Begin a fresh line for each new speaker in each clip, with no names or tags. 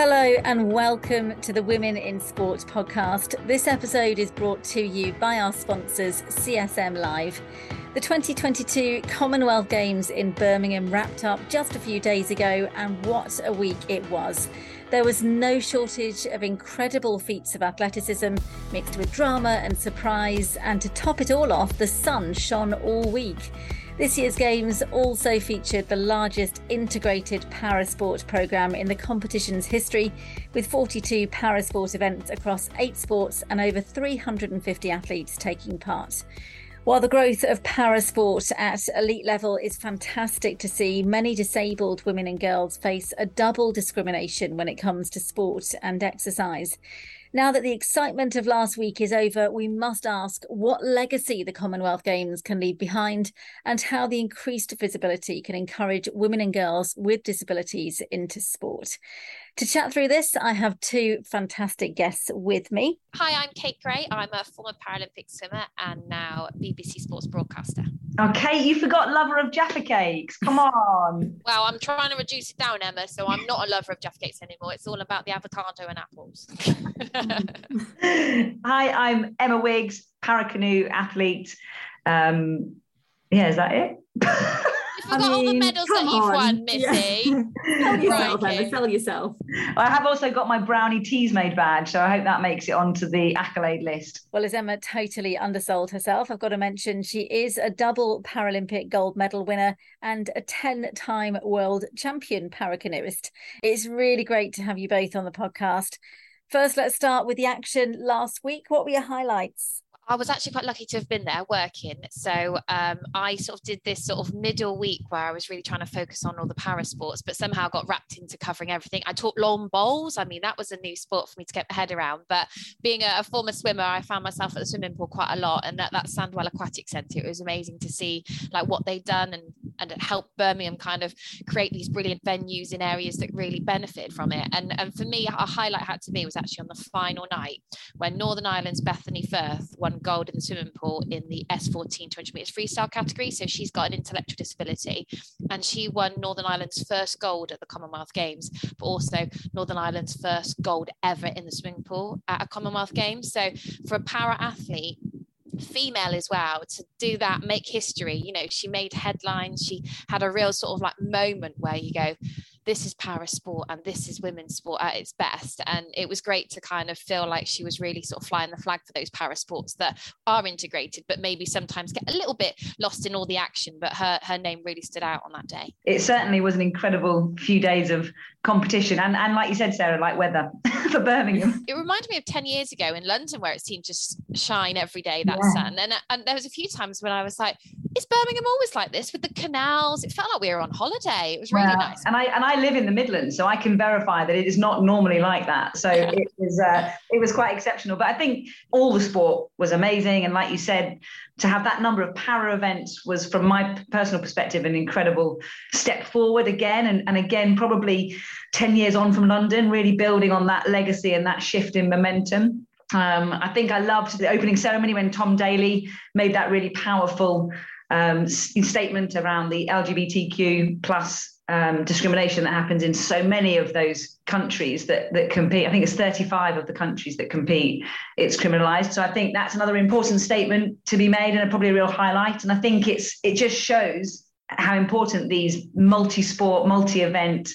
Hello, and welcome to the Women in Sport podcast. This episode is brought to you by our sponsors, CSM Live. The 2022 Commonwealth Games in Birmingham wrapped up just a few days ago, and what a week it was. There was no shortage of incredible feats of athleticism mixed with drama and surprise, and to top it all off, the sun shone all week. This year's Games also featured the largest integrated parasport programme in the competition's history, with 42 parasport events across eight sports and over 350 athletes taking part. While the growth of parasport at elite level is fantastic to see, many disabled women and girls face a double discrimination when it comes to sport and exercise. Now that the excitement of last week is over, we must ask what legacy the Commonwealth Games can leave behind and how the increased visibility can encourage women and girls with disabilities into sport. To chat through this, I have two fantastic guests with me.
Hi, I'm Kate Grey. I'm a former Paralympic swimmer and now BBC Sports broadcaster.
Okay, you forgot lover of Jaffa cakes. Come on.
well, I'm trying to reduce it down, Emma, so I'm not a lover of Jaffa cakes anymore. It's all about the avocado and apples.
Hi, I'm Emma Wiggs, paracanoe athlete. Um, yeah, is that it?
forgot I mean, all the medals that you've on. won, Missy.
Yeah. sell yourself, Emma. Sell yourself.
I have also got my brownie teas made badge, so I hope that makes it onto the accolade list.
Well, as Emma totally undersold herself, I've got to mention she is a double Paralympic gold medal winner and a 10-time world champion paracanoeist. It's really great to have you both on the podcast. First, let's start with the action last week. What were your highlights?
I was actually quite lucky to have been there working. So um, I sort of did this sort of middle week where I was really trying to focus on all the para sports, but somehow got wrapped into covering everything. I taught lawn bowls. I mean, that was a new sport for me to get my head around. But being a, a former swimmer, I found myself at the swimming pool quite a lot. And at that Sandwell Aquatic Centre, it was amazing to see like what they'd done and and help Birmingham kind of create these brilliant venues in areas that really benefit from it. And and for me, a highlight had to be was actually on the final night when Northern Ireland's Bethany Firth won gold in the swimming pool in the S14 200 meters freestyle category. So she's got an intellectual disability and she won Northern Ireland's first gold at the Commonwealth Games, but also Northern Ireland's first gold ever in the swimming pool at a Commonwealth Games. So for a para athlete, female as well to do that make history. You know she made headlines. She had a real sort of like moment where you go this is para sport and this is women's sport at its best. And it was great to kind of feel like she was really sort of flying the flag for those para sports that are integrated, but maybe sometimes get a little bit lost in all the action. But her her name really stood out on that day.
It certainly was an incredible few days of competition and, and like you said, Sarah, like weather for Birmingham.
It reminded me of 10 years ago in London where it seemed to shine every day that yeah. sun. And, uh, and there was a few times when I was like, is Birmingham always like this with the canals? It felt like we were on holiday. It was really well, nice.
And I and I live in the Midlands, so I can verify that it is not normally like that. So it was uh, it was quite exceptional. But I think all the sport was amazing, and like you said, to have that number of para events was, from my personal perspective, an incredible step forward again, and, and again probably ten years on from London, really building on that legacy and that shift in momentum. Um, I think I loved the opening ceremony when Tom Daley made that really powerful um, statement around the LGBTQ plus um, discrimination that happens in so many of those countries that that compete. I think it's 35 of the countries that compete. It's criminalised. So I think that's another important statement to be made and probably a real highlight. And I think it's it just shows how important these multi-sport, multi-event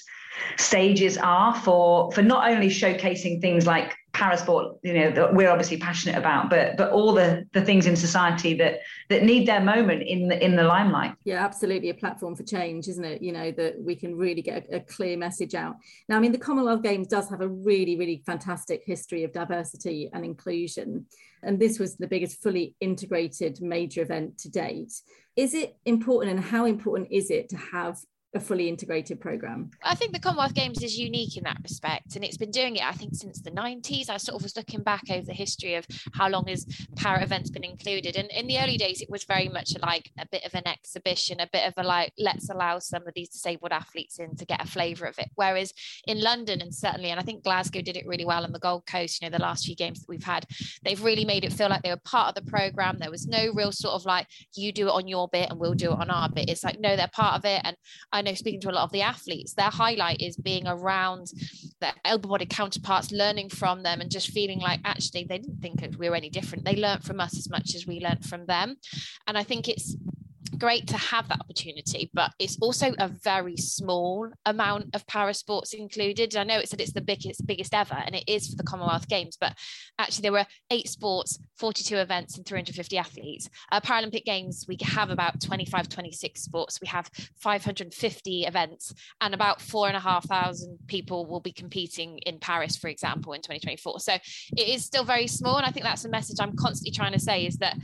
stages are for for not only showcasing things like parasport you know that we're obviously passionate about but but all the the things in society that that need their moment in the in the limelight.
Yeah absolutely a platform for change isn't it? You know that we can really get a, a clear message out. Now i mean the commonwealth games does have a really really fantastic history of diversity and inclusion and this was the biggest fully integrated major event to date. Is it important and how important is it to have a fully integrated program?
I think the Commonwealth Games is unique in that respect, and it's been doing it, I think, since the 90s. I sort of was looking back over the history of how long has para events been included, and in the early days, it was very much like a bit of an exhibition, a bit of a like, let's allow some of these disabled athletes in to get a flavour of it. Whereas in London, and certainly, and I think Glasgow did it really well on the Gold Coast, you know, the last few games that we've had, they've really made it feel like they were part of the program. There was no real sort of like, you do it on your bit and we'll do it on our bit. It's like, no, they're part of it. And I know speaking to a lot of the athletes, their highlight is being around their able-bodied counterparts, learning from them, and just feeling like actually they didn't think we were any different. They learned from us as much as we learned from them, and I think it's great to have that opportunity, but it's also a very small amount of para sports included. I know it said it's the biggest biggest ever, and it is for the Commonwealth Games, but actually there were eight sports, 42 events, and 350 athletes. Uh, Paralympic Games, we have about 25, 26 sports. We have 550 events, and about four and a half thousand people will be competing in Paris, for example, in 2024. So it is still very small, and I think that's a message I'm constantly trying to say is that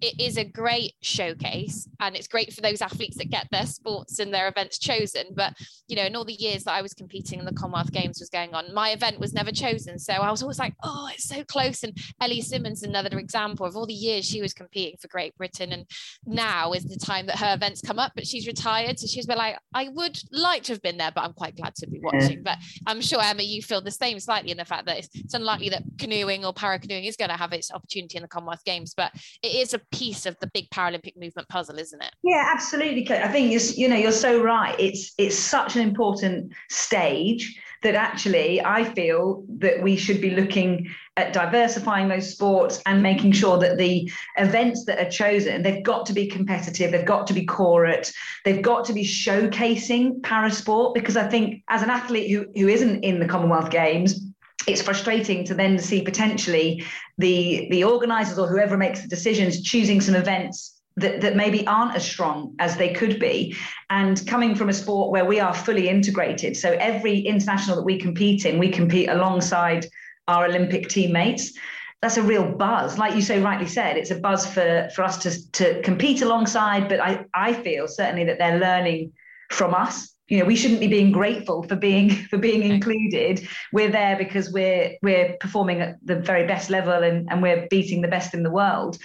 it is a great showcase and it's great for those athletes that get their sports and their events chosen but you know in all the years that i was competing in the commonwealth games was going on my event was never chosen so i was always like oh it's so close and ellie simmonds another example of all the years she was competing for great britain and now is the time that her events come up but she's retired so she's been like i would like to have been there but i'm quite glad to be watching but i'm sure emma you feel the same slightly in the fact that it's, it's unlikely that canoeing or para canoeing is going to have its opportunity in the commonwealth games but it is a piece of the big Paralympic movement puzzle, isn't it?
Yeah, absolutely. I think you're, you know you're so right. It's it's such an important stage that actually I feel that we should be looking at diversifying those sports and making sure that the events that are chosen they've got to be competitive they've got to be corporate they've got to be showcasing parasport because i think as an athlete who, who isn't in the commonwealth games it's frustrating to then see potentially the the organizers or whoever makes the decisions choosing some events that, that maybe aren't as strong as they could be. And coming from a sport where we are fully integrated so every international that we compete in we compete alongside our olympic teammates. That's a real buzz. Like you so rightly said it's a buzz for for us to to compete alongside but i i feel certainly that they're learning from us you know we shouldn't be being grateful for being for being included. We're there because we're we're performing at the very best level and, and we're beating the best in the world.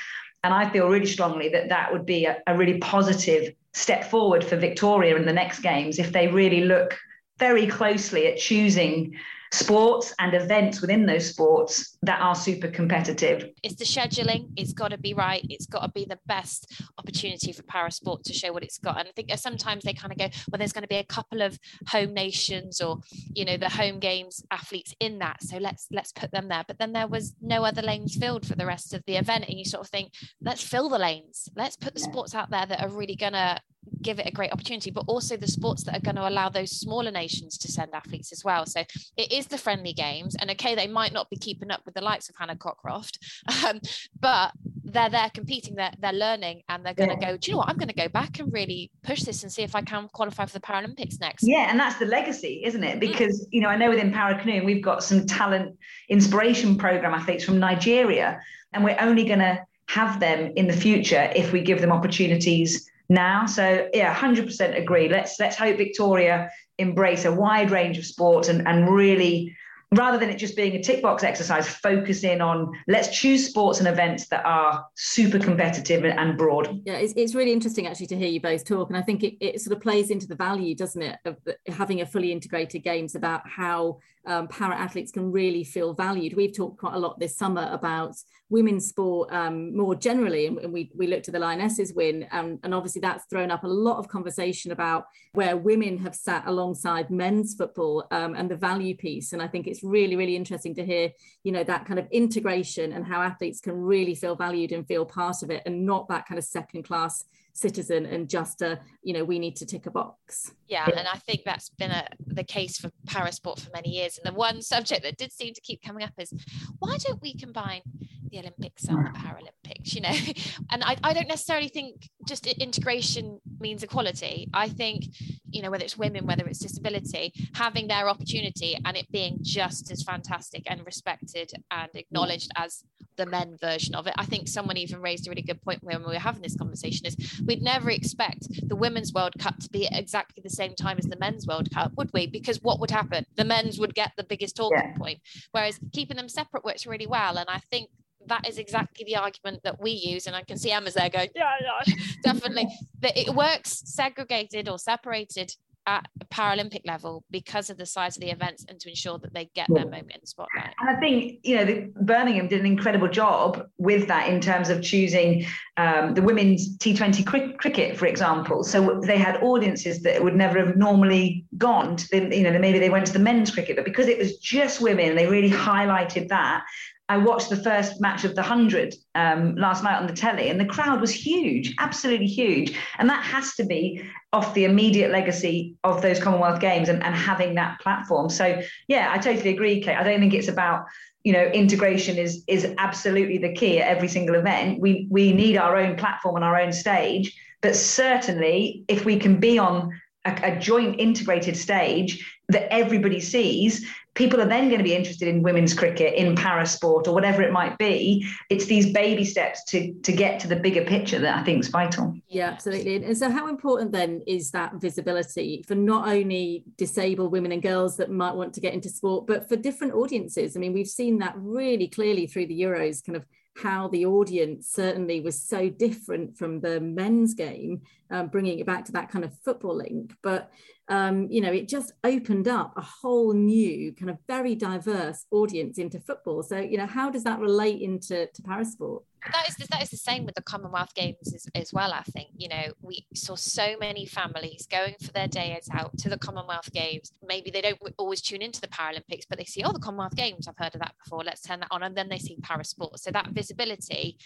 And i feel really strongly that that would be a, a really positive step forward for victoria in the next games if they really look very closely at choosing sports and events within those sports that are super competitive.
It's the scheduling, it's got to be right, it's got to be the best opportunity for para sport to show what it's got. And I think sometimes they kind of go, well, there's going to be a couple of home nations or you know the home games athletes in that, so let's let's put them there. But then there was no other lanes filled for the rest of the event, and you sort of think, let's fill the lanes, let's put the sports out there that are really going to give it a great opportunity, but also the sports that are going to allow those smaller nations to send athletes as well. So it is the friendly games, and okay, they might not be keeping up with the likes of Hannah Cockcroft, um, but they're there competing, they're, they're learning, and they're going to yeah. go. Do you know what? I'm going to go back and really push this and see if I can qualify for the Paralympics next.
Yeah, and that's the legacy, isn't it? Mm. Because mm. you know, I know within para canoeing we've got some talent inspiration program athletes from Nigeria, and we're only going to have them in the future if we give them opportunities now. So yeah, 100% agree. Let's let's hope Victoria embrace a wide range of sports and, and really rather than it just being a tick box exercise, focus in on let's choose sports and events that are super competitive and broad.
Yeah, it's, it's really interesting actually to hear you both talk. And I think it, it sort of plays into the value, doesn't it, of having a fully integrated games about how um, para athletes can really feel valued. We've talked quite a lot this summer about women's sport um, more generally, and, and, we, we looked at the Lionesses win, um, and obviously that's thrown up a lot of conversation about where women have sat alongside men's football um, and the value piece. And I think it's really, really interesting to hear, you know, that kind of integration and how athletes can really feel valued and feel part of it, and not that kind of second class citizen and just a you know we need to tick a box.
Yeah and i think that's been a, the case for parasport for many years. And the one subject that did seem to keep coming up is why don't we combine the olympics and the mm. paralympics you know? And I, I don't necessarily think just integration means equality. I think you know whether it's women whether it's disability having their opportunity and it being just as fantastic and respected and mm. acknowledged as the men version of it. I think someone even raised a really good point when we were having this conversation is we'd never expect the women's world cup to be at exactly the same time as the men's world cup would we because what would happen the men's would get the biggest talking yeah. point whereas keeping them separate works really well and i think that is exactly the argument that we use. And I can see Emma's there going, yeah, yeah, definitely. that it works segregated or separated at a Paralympic level because of the size of the events and to ensure that they get their moment in the spotlight.
And I think, you know, the, Birmingham did an incredible job with that in terms of choosing um, the women's T20 cri- cricket, for example. So they had audiences that would never have normally gone to the, you know, maybe they went to the men's cricket, but because it was just women, they really highlighted that. I watched the first match of the 100 um, last night on the telly, and the crowd was huge, absolutely huge. And that has to be off the immediate legacy of those Commonwealth Games and, and having that platform. So, yeah, I totally agree, Kate. I don't think it's about you know integration is is absolutely the key at every single event we we need our own platform and our own stage but certainly if we can be on a, a joint integrated stage that everybody sees people are then going to be interested in women's cricket in para sport or whatever it might be. It's these baby steps to to get to the bigger picture that i think is vital.
Yeah absolutely. And so how important then is that visibility for not only disabled women and girls that might want to get into sport but for different audiences? I mean we've seen that really clearly through the euros kind of how the audience certainly was so different from the men's game, um, bringing it back to that kind of football link. But um, you know, it just opened up a whole new kind of very diverse audience into football. So, you know, how does that relate into to parasport?
that is the, that is the same with the Commonwealth Games as, as, well. I think you know we saw so many families going for their days out to the Commonwealth Games. Maybe they don't always tune into the Paralympics, but they see oh the Commonwealth Games. I've heard of that before. Let's turn that on, and then they see para sport. So that visibility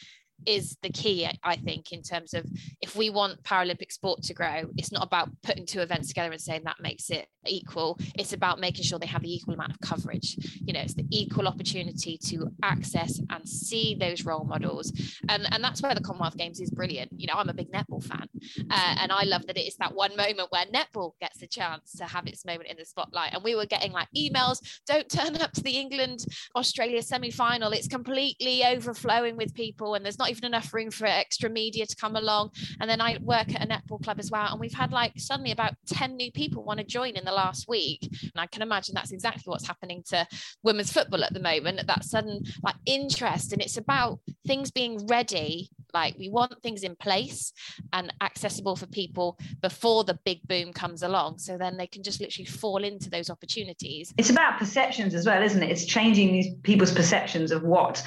is the key, I think, in terms of if we want Paralympic sport to grow, it's not about putting two events together and saying that makes it equal. It's about making sure they have the equal amount of coverage. You know, it's the equal opportunity to access and see those role models. And, and that's where the Commonwealth Games is brilliant. You know, I'm a big netball fan, uh, and I love that it is that one moment where netball gets the chance to have its moment in the spotlight. And we were getting like emails, don't turn up to the England Australia semi final. It's completely overflowing with people, and there's not even enough room for extra media to come along. And then I work at a netball club as well. And we've had like suddenly about 10 new people want to join in the last week. And I can imagine that's exactly what's happening to women's football at the moment, that sudden like interest. And it's about things being ready. Like we want things in place and accessible for people before the big boom comes along. So then they can just literally fall into those opportunities.
It's about perceptions as well, isn't it? It's changing these people's perceptions of what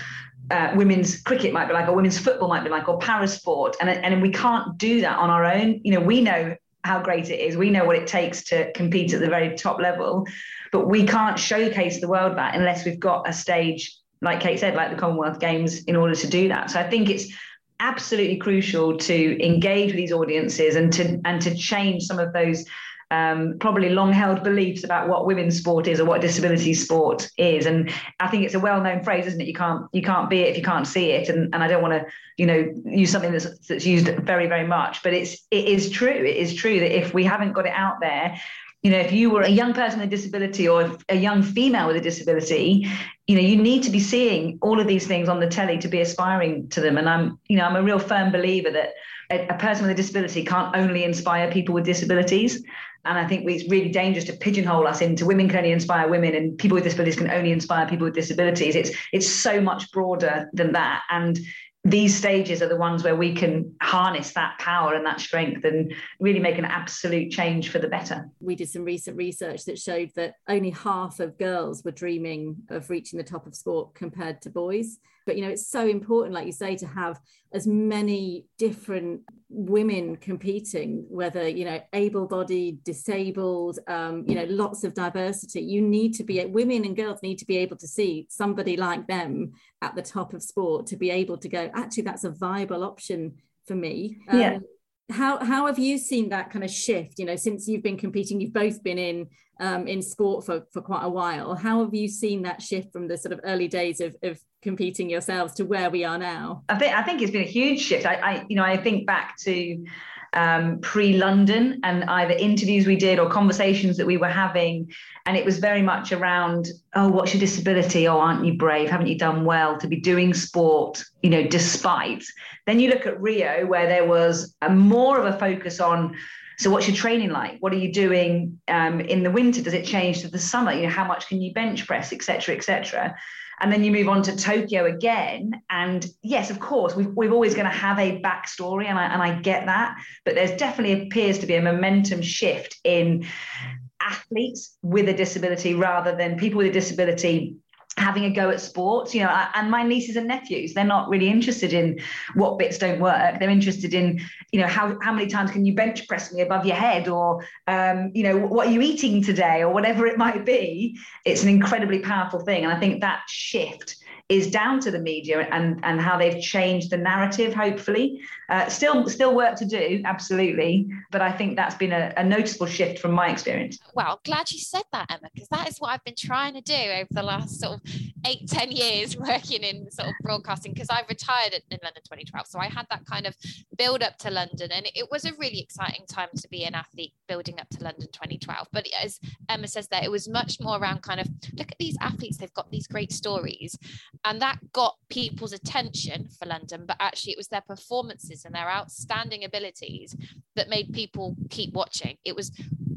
uh, women's cricket might be like, or women's football might be like, or para sport. And, and we can't do that on our own. You know, we know how great it is. We know what it takes to compete at the very top level, but we can't showcase the world that unless we've got a stage, like Kate said, like the Commonwealth Games, in order to do that. So I think it's absolutely crucial to engage with these audiences and to and to change some of those um, probably long held beliefs about what women's sport is or what disability sport is. And I think it's a well known phrase, isn't it? You can't you can't be it if you can't see it. And, and I don't want to you know use something that's that's used very very much, but it's it is true. It is true that if we haven't got it out there. You know, if you were a young person with a disability or a young female with a disability, you know, you need to be seeing all of these things on the telly to be aspiring to them. And I'm, you know, I'm a real firm believer that a, a person with a disability can't only inspire people with disabilities. And I think it's really dangerous to pigeonhole us into women can only inspire women and people with disabilities can only inspire people with disabilities. It's it's so much broader than that. And these stages are the ones where we can harness that power and that strength and really make an absolute change for the better.
We did some recent research that showed that only half of girls were dreaming of reaching the top of sport compared to boys. But you know, it's so important, like you say, to have as many different women competing, whether you know, able-bodied, disabled, um, you know, lots of diversity. You need to be women and girls need to be able to see somebody like them at the top of sport to be able to go. Actually, that's a viable option for me.
Um, yeah
how how have you seen that kind of shift you know since you've been competing? You've both been in um, in sport for for quite a while. How have you seen that shift from the sort of early days of, of competing yourselves to where we are now?
I think i think it's been a huge shift. I, I you know i think back to um, pre London and either interviews we did or conversations that we were having. And it was very much around, oh, what's your disability? Oh, aren't you brave? Haven't you done well to be doing sport, you know, despite? Then you look at Rio, where there was a more of a focus on. So, what's your training like? What are you doing um, in the winter? Does it change to the summer? You know, how much can you bench press, etc., etc. and then you move on to Tokyo again. And yes, of course, we've, we're always going to have a backstory, and I, and I get that. But there's definitely appears to be a momentum shift in athletes with a disability rather than people with a disability having a go at sports you know and my nieces and nephews they're not really interested in what bits don't work. They're interested in you know how, how many times can you bench press me above your head or um, you know what are you eating today or whatever it might be. It's an incredibly powerful thing. And i think that shift is down to the media and and how they've changed the narrative hopefully uh, still still work to do absolutely but i think that's been a, a noticeable shift from my experience.
Well glad you said that emma because that is what i've been trying to do over the last sort of eight ten years working in sort of broadcasting because i retired in london 2012 so i had that kind of build up to london and it was a really exciting time to be an athlete building up to london 2012 but as emma says there it was much more around kind of look at these athletes they've got these great stories and that got people's attention for London, but actually it was their performances and their outstanding abilities that made people keep watching. It was,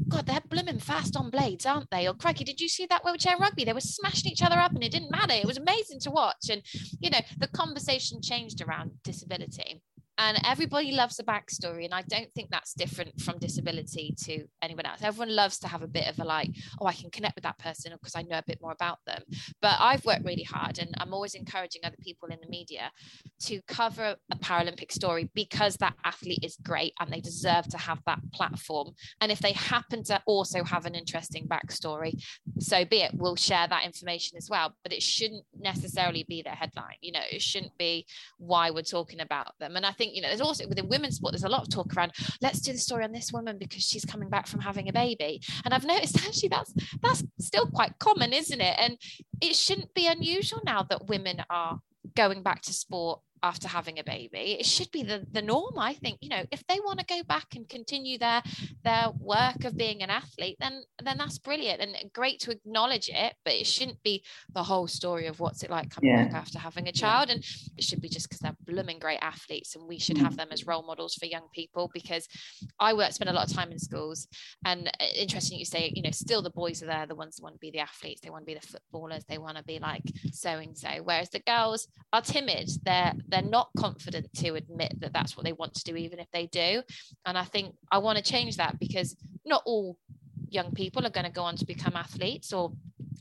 God, they're blooming fast on blades, aren't they? Or crikey, did you see that wheelchair rugby? They were smashing each other up and it didn't matter. It was amazing to watch. And, you know, the conversation changed around disability and everybody loves a backstory and i don't think that's different from disability to anyone else. Everyone loves to have a bit of a like oh i can connect with that person because i know a bit more about them. But i've worked really hard and i'm always encouraging other people in the media to cover a paralympic story because that athlete is great and they deserve to have that platform. And if they happen to also have an interesting backstory so be it. We'll share that information as well but it shouldn't necessarily be their headline you know it shouldn't be why we're talking about them. And i think think you know there's also within women's sport there's a lot of talk around let's do the story on this woman because she's coming back from having a baby. And i've noticed actually that's that's still quite common isn't it? And it shouldn't be unusual now that women are going back to sport after having a baby it should be the, the norm i think you know if they want to go back and continue their their work of being an athlete then then that's brilliant and great to acknowledge it but it shouldn't be the whole story of what's it like coming yeah. back after having a child and it should be just because they're blooming great athletes and we should have mm. them as role models for young people because i work spend a lot of time in schools and uh, interesting you say you know still the boys are there the ones that want to be the athletes they want to be the footballers they want to be like so and so whereas the girls are timid they're they're not confident to admit that that's what they want to do, even if they do. And I think I want to change that because not all young people are going to go on to become athletes or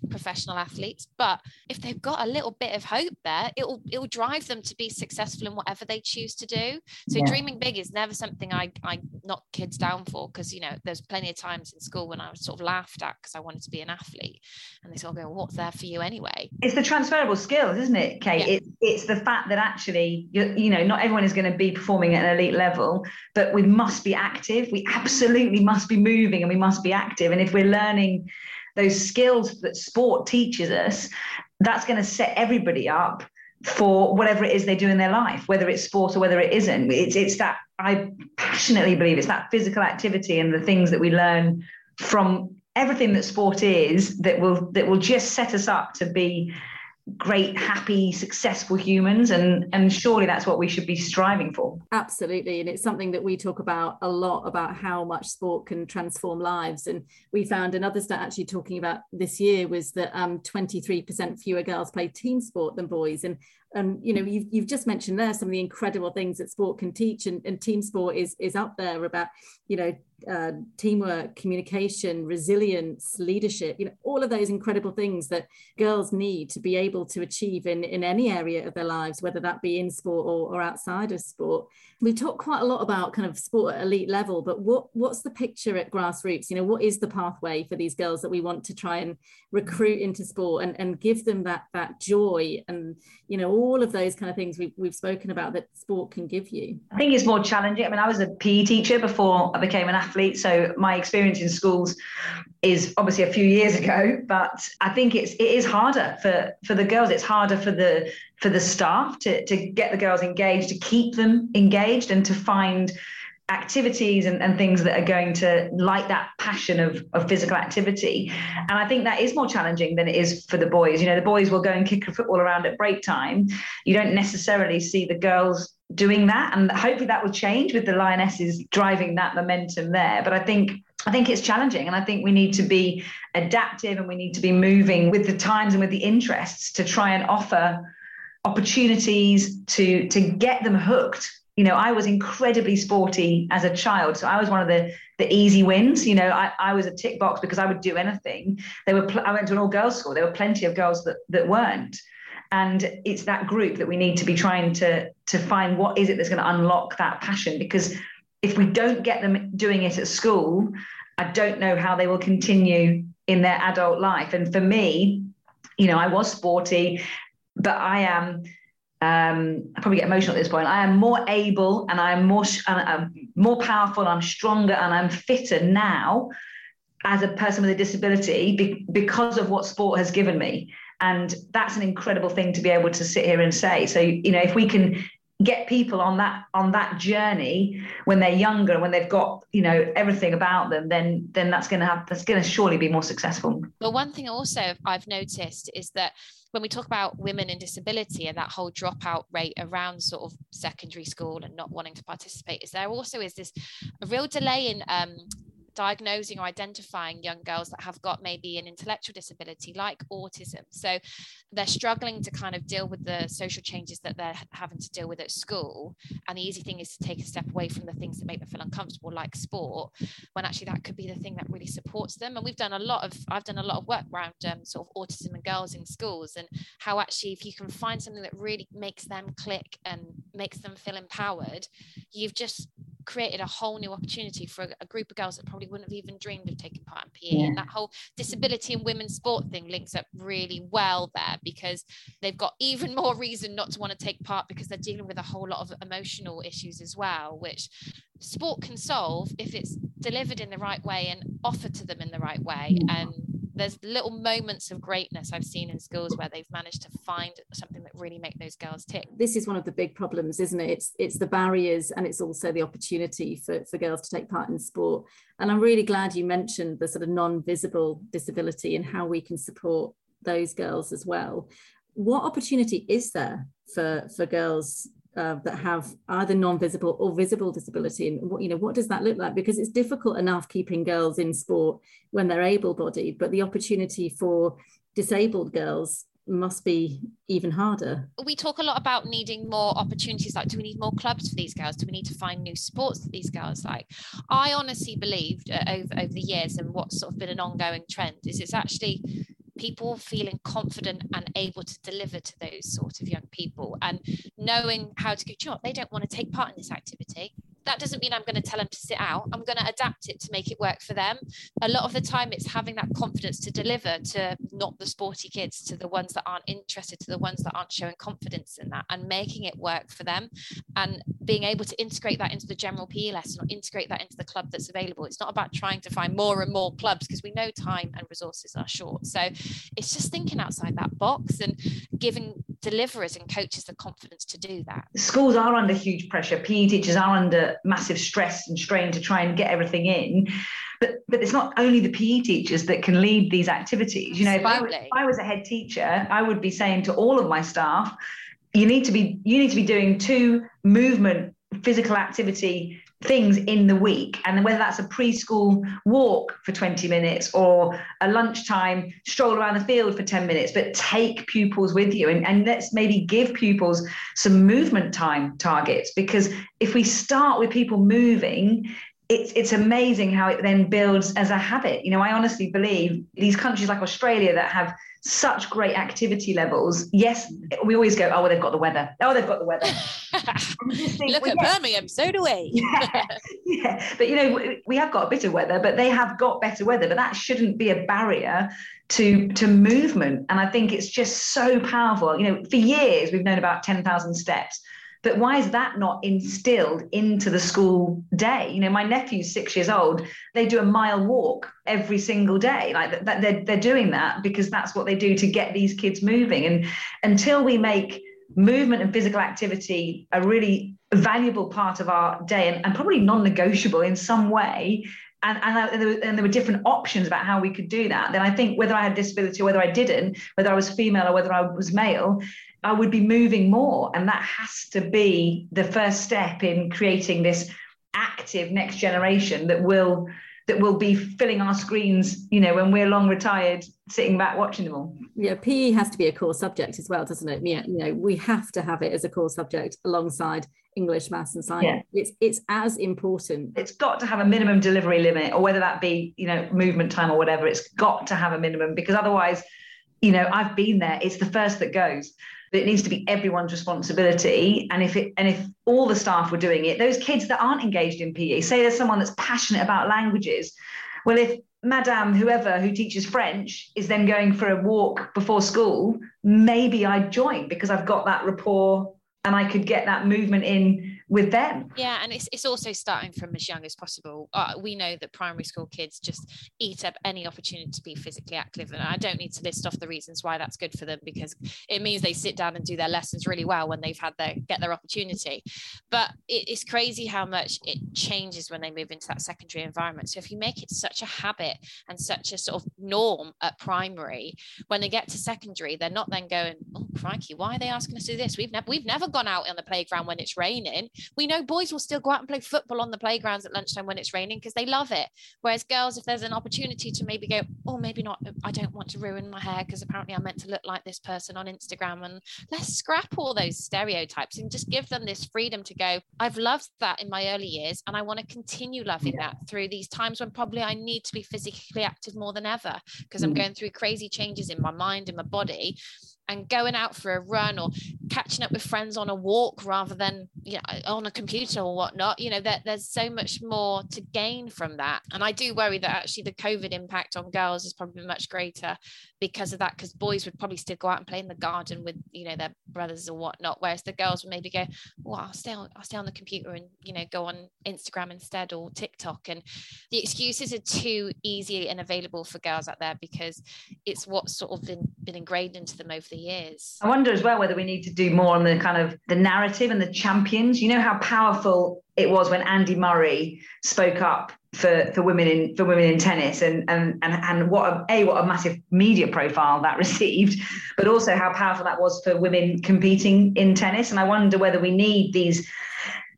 professional athletes but if they've got a little bit of hope there it'll it'll drive them to be successful in whatever they choose to do. So yeah. dreaming big is never something i i knock kids down for because you know there's plenty of times in school when i was sort of laughed at because i wanted to be an athlete and they sort of go well, what's there for you anyway?
It's the transferable skills isn't it kate? Yeah. it, it's the fact that actually you know not everyone is going to be performing at an elite level but we must be active. We absolutely must be moving and we must be active. And if we're learning those skills that sport teaches us, that's going to set everybody up for whatever it is they do in their life, whether it's sport or whether it isn't. It's, it's that I passionately believe it's that physical activity and the things that we learn from everything that sport is that will that will just set us up to be great happy successful humans and and surely that's what we should be striving for.
Absolutely and it's something that we talk about a lot about how much sport can transform lives and we found another stat actually talking about this year was that um, 23% fewer girls play team sport than boys and and you know you've, you've just mentioned there some of the incredible things that sport can teach and, and team sport is is up there about you know uh, teamwork communication resilience leadership you know all of those incredible things that girls need to be able to achieve in in any area of their lives whether that be in sport or, or outside of sport. We talk quite a lot about kind of sport at elite level but what what's the picture at grassroots? You know what is the pathway for these girls that we want to try and recruit into sport and, and give them that that joy and you know all of those kind of things we've, we've spoken about that sport can give you?
I think it's more challenging. I mean i was a pe teacher before i became an athlete so my experience in schools is obviously a few years ago but i think it's it is harder for for the girls it's harder for the for the staff to to get the girls engaged to keep them engaged and to find activities and, and things that are going to light that passion of, of physical activity. And I think that is more challenging than it is for the boys. You know, the boys will go and kick a football around at break time. You don't necessarily see the girls doing that. And hopefully that will change with the Lionesses driving that momentum there. But I think I think it's challenging. And I think we need to be adaptive and we need to be moving with the times and with the interests to try and offer opportunities to to get them hooked you know, I was incredibly sporty as a child. So I was one of the the easy wins. You know, I, I was a tick box because I would do anything. There were pl- I went to an all girls school. There were plenty of girls that that weren't. And it's that group that we need to be trying to to find what is it that's going to unlock that passion. Because if we don't get them doing it at school, I don't know how they will continue in their adult life. And for me, you know, I was sporty, but I am um, I probably get emotional at this point. I am more able and I'm more and I'm more powerful. I'm stronger and I'm fitter now as a person with a disability be, because of what sport has given me. And that's an incredible thing to be able to sit here and say. So you know, if we can get people on that on that journey when they're younger when they've got you know everything about them then then that's going to have that's going to surely be more successful
but one thing also i've noticed is that when we talk about women in disability and that whole dropout rate around sort of secondary school and not wanting to participate is there also is this a real delay in um, diagnosing or identifying young girls that have got maybe an intellectual disability like autism. So they're struggling to kind of deal with the social changes that they're having to deal with at school. And the easy thing is to take a step away from the things that make them feel uncomfortable, like sport, when actually that could be the thing that really supports them. And we've done a lot of, I've done a lot of work around um, sort of autism and girls in schools and how actually, if you can find something that really makes them click and makes them feel empowered, you've just created a whole new opportunity for a, a, group of girls that probably wouldn't have even dreamed of taking part in PE. Yeah. And that whole disability and women's sport thing links up really well there because they've got even more reason not to want to take part because they're dealing with a whole lot of emotional issues as well, which sport can solve if it's delivered in the right way and offered to them in the right way. And there's little moments of greatness I've seen in schools where they've managed to find something that really make those girls tick.
This is one of the big problems, isn't it? It's it's the barriers and it's also the opportunity for, for girls to take part in sport. And I'm really glad you mentioned the sort of non-visible disability and how we can support those girls as well. What opportunity is there for for girls uh, that have either non-visible or visible disability and what you know what does that look like because it's difficult enough keeping girls in sport when they're able-bodied but the opportunity for disabled girls must be even harder.
We talk a lot about needing more opportunities. Like, do we need more clubs for these girls? Do we need to find new sports that these girls like? I honestly believed uh, over over the years, and what's sort of been an ongoing trend is it's actually people feeling confident and able to deliver to those sort of young people and knowing how to go, you know they don't want to take part in this activity that doesn't mean I'm going to tell them to sit out. I'm going to adapt it to make it work for them. A lot of the time, it's having that confidence to deliver to not the sporty kids, to the ones that aren't interested, to the ones that aren't showing confidence in that, and making it work for them and being able to integrate that into the general PE lesson or integrate that into the club that's available. It's not about trying to find more and more clubs because we know time and resources are short. So it's just thinking outside that box and giving deliverers and coaches the confidence to do that.
Schools are under huge pressure. PE teachers are under massive stress and strain to try and get everything in. But but it's not only the PE teachers that can lead these activities. You know, if I, if I was a head teacher, I would be saying to all of my staff, you need to be you need to be doing two movement physical activity things in the week. And whether that's a preschool walk for 20 minutes or a lunchtime stroll around the field for 10 minutes but take pupils with you. And, and let's maybe give pupils some movement time targets because if we start with people moving it's it's amazing how it then builds as a habit you know i honestly believe these countries like australia that have such great activity levels. Yes, we always go, oh, well, they've got the weather. Oh, they've got the weather.
think, Look well, at yeah. Birmingham, so do we.
yeah. yeah, but you know, we have got a bit of weather, but they have got better weather. But that shouldn't be a barrier to to movement. And I think it's just so powerful. You know, for years we've known about ten thousand steps but why is that not instilled into the school day? You know, my nephew's six years old. They do a mile walk every single day. Like that, they're, they're doing that because that's what they do to get these kids moving. And until we make movement and physical activity a really valuable part of our day and, and probably non-negotiable in some way and, and, there were, and, there were, different options about how we could do that then i think whether i had disability or whether i didn't whether i was female or whether i was male I would be moving more. And that has to be the first step in creating this active next generation that will that will be filling our screens, you know, when we're long retired, sitting back watching them all.
Yeah, PE has to be a core subject as well, doesn't it? Yeah, you know, we have to have it as a core subject alongside English, maths, and science. Yeah. It's it's as important.
It's got to have a minimum delivery limit, or whether that be, you know, movement time or whatever. It's got to have a minimum because otherwise, you know, I've been there. It's the first that goes it needs to be everyone's responsibility. And if it and if all the staff were doing it those kids that aren't engaged in pe say there's someone that's passionate about languages well if madame whoever who teaches french is then going for a walk before school maybe i'd join because i've got that rapport and i could get that movement in with them.
Yeah, and it's, it's also starting from as young as possible. Uh, we know that primary school kids just eat up any opportunity to be physically active. And I don't need to list off the reasons why that's good for them because it means they sit down and do their lessons really well when they've had their get their opportunity. But it, it's crazy how much it changes when they move into that secondary environment. So if you make it such a habit and such a sort of norm at primary, when they get to secondary, they're not then going, oh crikey, why are they asking us to do this? We've never we've never gone out on the playground when it's raining we know boys will still go out and play football on the playgrounds at lunchtime when it's raining because they love it. Whereas girls, if there's an opportunity to maybe go, oh, maybe not, I don't want to ruin my hair because apparently I'm meant to look like this person on Instagram. And let's scrap all those stereotypes and just give them this freedom to go, I've loved that in my early years and I want to continue loving yeah. that through these times when probably I need to be physically active more than ever because. I'm mm-hmm. going through crazy changes in my mind and my body and going out for a run or catching up with friends on a walk rather than you know on a computer or whatnot you know that there's so much more to gain from that. And i do worry that actually the covid impact on girls is probably much greater because of that because boys would probably still go out and play in the garden with you know their brothers or whatnot whereas the girls would maybe go well i'll stay on i'll stay on the computer and you know go on instagram instead or tiktok. And the excuses are too easy and available for girls out there because it's what's sort of been, been ingrained into them over years.
I wonder as well whether we need to do more on the kind of the narrative and the champions. You know how powerful it was when Andy Murray spoke up for, for women in for women in tennis and and and, and what a, a what a massive media profile that received, but also how powerful that was for women competing in tennis. And I wonder whether we need these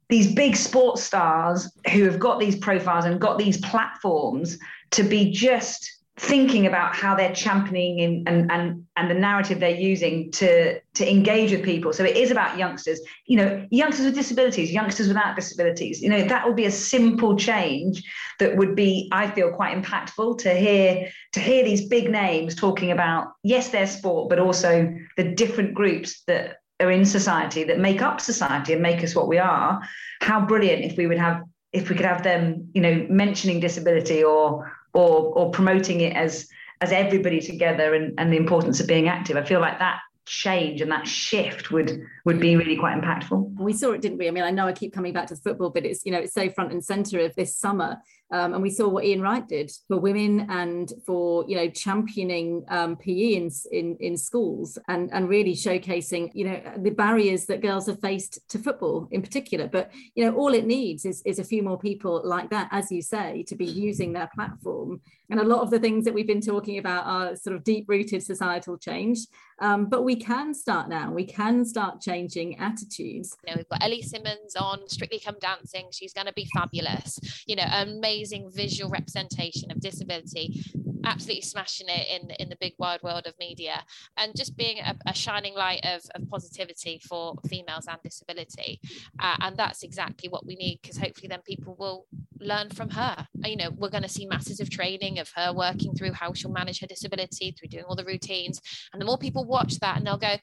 these big sports stars who have got these profiles and got these platforms to be just thinking about how they're championing in, and, and and the narrative they're using to to engage with people. So it is about youngsters. You know youngsters with disabilities youngsters without disabilities. You know that would be a simple change that would be i feel quite impactful to hear to hear these big names talking about yes their sport but also the different groups that are in society that make up society and make us what we are. How brilliant if we would have if we could have them you know mentioning disability or or or promoting it as as everybody together and, and the importance of being active. I feel like that change and that shift would would be really quite impactful.
We saw it, didn't we? I mean, I know I keep coming back to football, but it's you know it's so front and center of this summer um, and we saw what Ian Wright did for women and for you know championing um, PE in, in in schools and and really showcasing you know the barriers that girls have faced to football in particular. But you know all it needs is is a few more people like that, as you say, to be using their platform. And a lot of the things that we've been talking about are sort of deep rooted societal change. Um, but we can start now. We can start changing attitudes.
You know, we've got Ellie Simmonds on Strictly Come Dancing. She's going to be fabulous. You know, amazing amazing visual representation of disability absolutely smashing it in in the big wide world of media and just being a, a shining light of, of, positivity for females and disability. Uh, and that's exactly what we need because hopefully then people will learn from her. You know we're going to see masses of training of her working through how she'll manage her disability through doing all the routines and the more people watch that and they'll go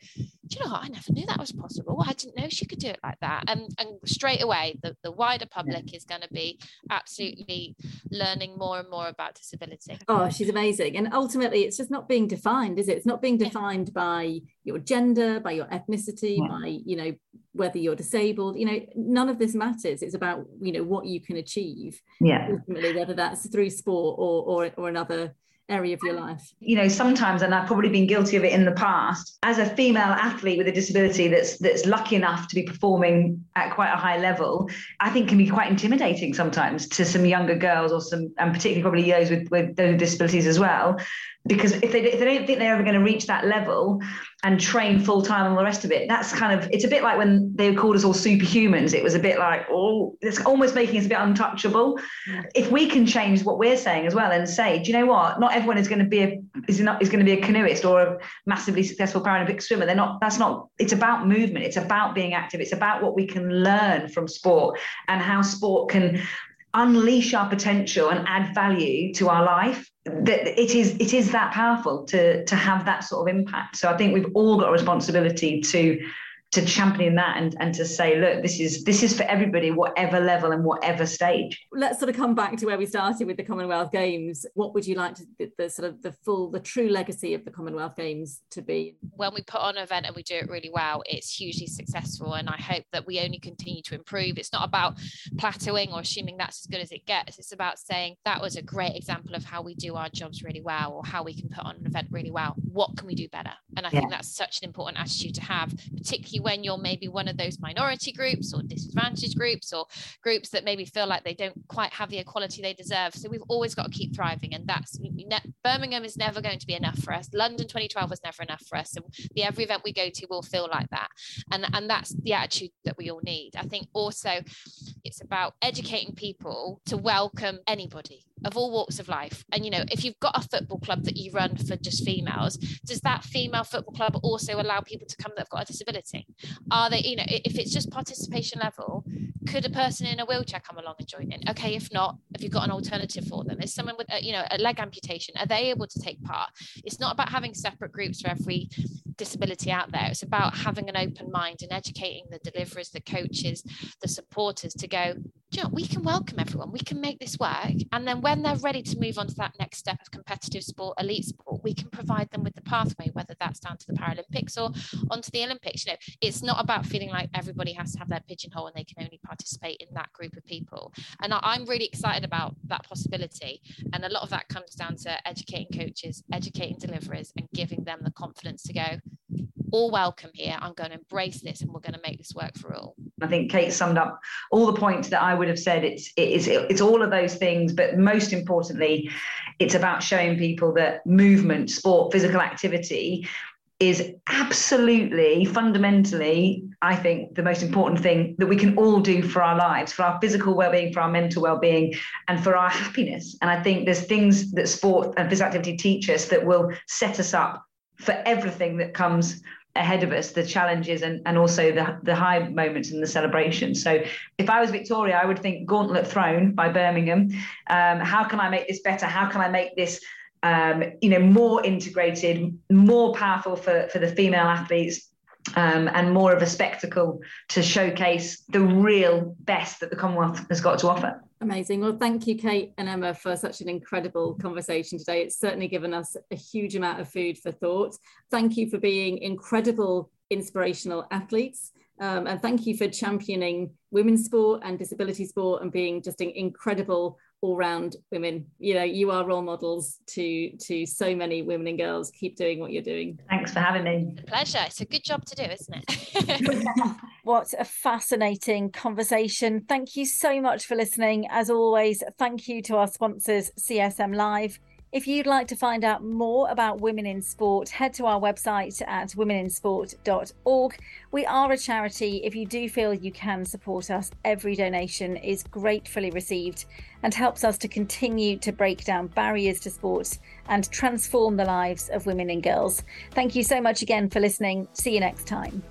you know what? I never knew that was possible. I didn't know she could do it like that. And and straight away, the, the wider public yeah. is going to be absolutely learning more and more about disability.
Oh, she's amazing. And ultimately, it's just not being defined, is it? It's not being defined yeah. by your gender, by your ethnicity, yeah. by, you know, whether you're disabled. You know, none of this matters. It's about, you know, what you can achieve.
Yeah.
Ultimately, whether that's through sport or or, or another area of your life?
You know, sometimes, and I've probably been guilty of it in the past, as a female athlete with a disability that's that's lucky enough to be performing at quite a high level, I think can be quite intimidating sometimes to some younger girls or some, and particularly probably those with, with those disabilities as well because if they, if they don't think they're ever going to reach that level and train full time and all the rest of it, that's kind of it's a bit like when they called us all superhumans. It was a bit like oh, it's almost making us a bit untouchable. If we can change what we're saying as well and say, do you know what? Not everyone is going to be a is not is going to be a canoeist or a massively successful Paralympic swimmer. They're not. That's not. It's about movement. It's about being active. It's about what we can learn from sport and how sport can unleash our potential and add value to our life that it is it is that powerful to to have that sort of impact. So i think we've all got a responsibility to to champion that and, and to say look this is this is for everybody whatever level and whatever stage.
Let's sort of come back to where we started with the commonwealth games. What would you like to the, the, sort of the full the true legacy of the commonwealth games to be?
When we put on an event and we do it really well it's hugely successful. And i hope that we only continue to improve. It's not about plateauing or assuming that's as good as it gets. It's about saying that was a great example of how we do our jobs really well or how we can put on an event really well. What can we do better? And i yeah. think that's such an important attitude to have particularly when you're maybe one of those minority groups or disadvantaged groups or groups that maybe feel like they don't quite have the equality they deserve. So we've always got to keep thriving. And that's Birmingham is never going to be enough for us. London 2012 was never enough for us. And the every event we go to will feel like that. And, and that's the attitude that we all need. I think also it's about educating people to welcome anybody of all walks of life. And you know, if you've got a football club that you run for just females, does that female football club also allow people to come that've got a disability? Are they, you know, if it's just participation level, could a person in a wheelchair come along and join in? Okay, if not, have you got an alternative for them? Is someone with, a, you know, a leg amputation, are they able to take part? It's not about having separate groups for every disability out there. It's about having an open mind and educating the deliverers, the coaches, the supporters to go, you know, we can welcome everyone, we can make this work. And then when they're ready to move on to that next step of competitive sport, elite sport, we can provide them with the pathway, whether that's down to the Paralympics or onto the Olympics. You know, it's not about feeling like everybody has to have their pigeonhole and they can only participate in that group of people. And I'm really excited about that possibility. And a lot of that comes down to educating coaches, educating deliverers, and giving them the confidence to go, all welcome here. I'm going to embrace this and we're going to make this work for all.
I think Kate summed up all the points that I would have said. It's it is it's all of those things, but most importantly, it's about showing people that movement, sport, physical activity is absolutely fundamentally i think the most important thing that we can all do for our lives for our physical well-being for our mental well-being and for our happiness and i think there's things that sport and physical activity teach us that will set us up for everything that comes ahead of us the challenges and, and also the, the high moments and the celebration so if i was victoria i would think gauntlet thrown by birmingham. Um, how can i make this better? How can i make this um, you know more integrated more powerful for, for the female athletes um, and more of a spectacle to showcase the real best that the commonwealth has got to offer
Amazing. Well, thank you, Kate and Emma, for such an incredible conversation today. It's certainly given us a huge amount of food for thought. Thank you for being incredible, inspirational athletes. Um, and thank you for championing women's sport and disability sport and being just an incredible all-round women. You know you are role models to to so many women and girls. Keep doing what you're doing.
Thanks for having me.
Pleasure. It's a good job to do isn't it?
What a fascinating conversation. Thank you so much for listening. As always thank you to our sponsors csm live if you'd like to find out more about women in sport, head to our website at womeninsport.org. We are a charity. If you do feel you can support us, every donation is gratefully received and helps us to continue to break down barriers to sport and transform the lives of women and girls. Thank you so much again for listening. See you next time.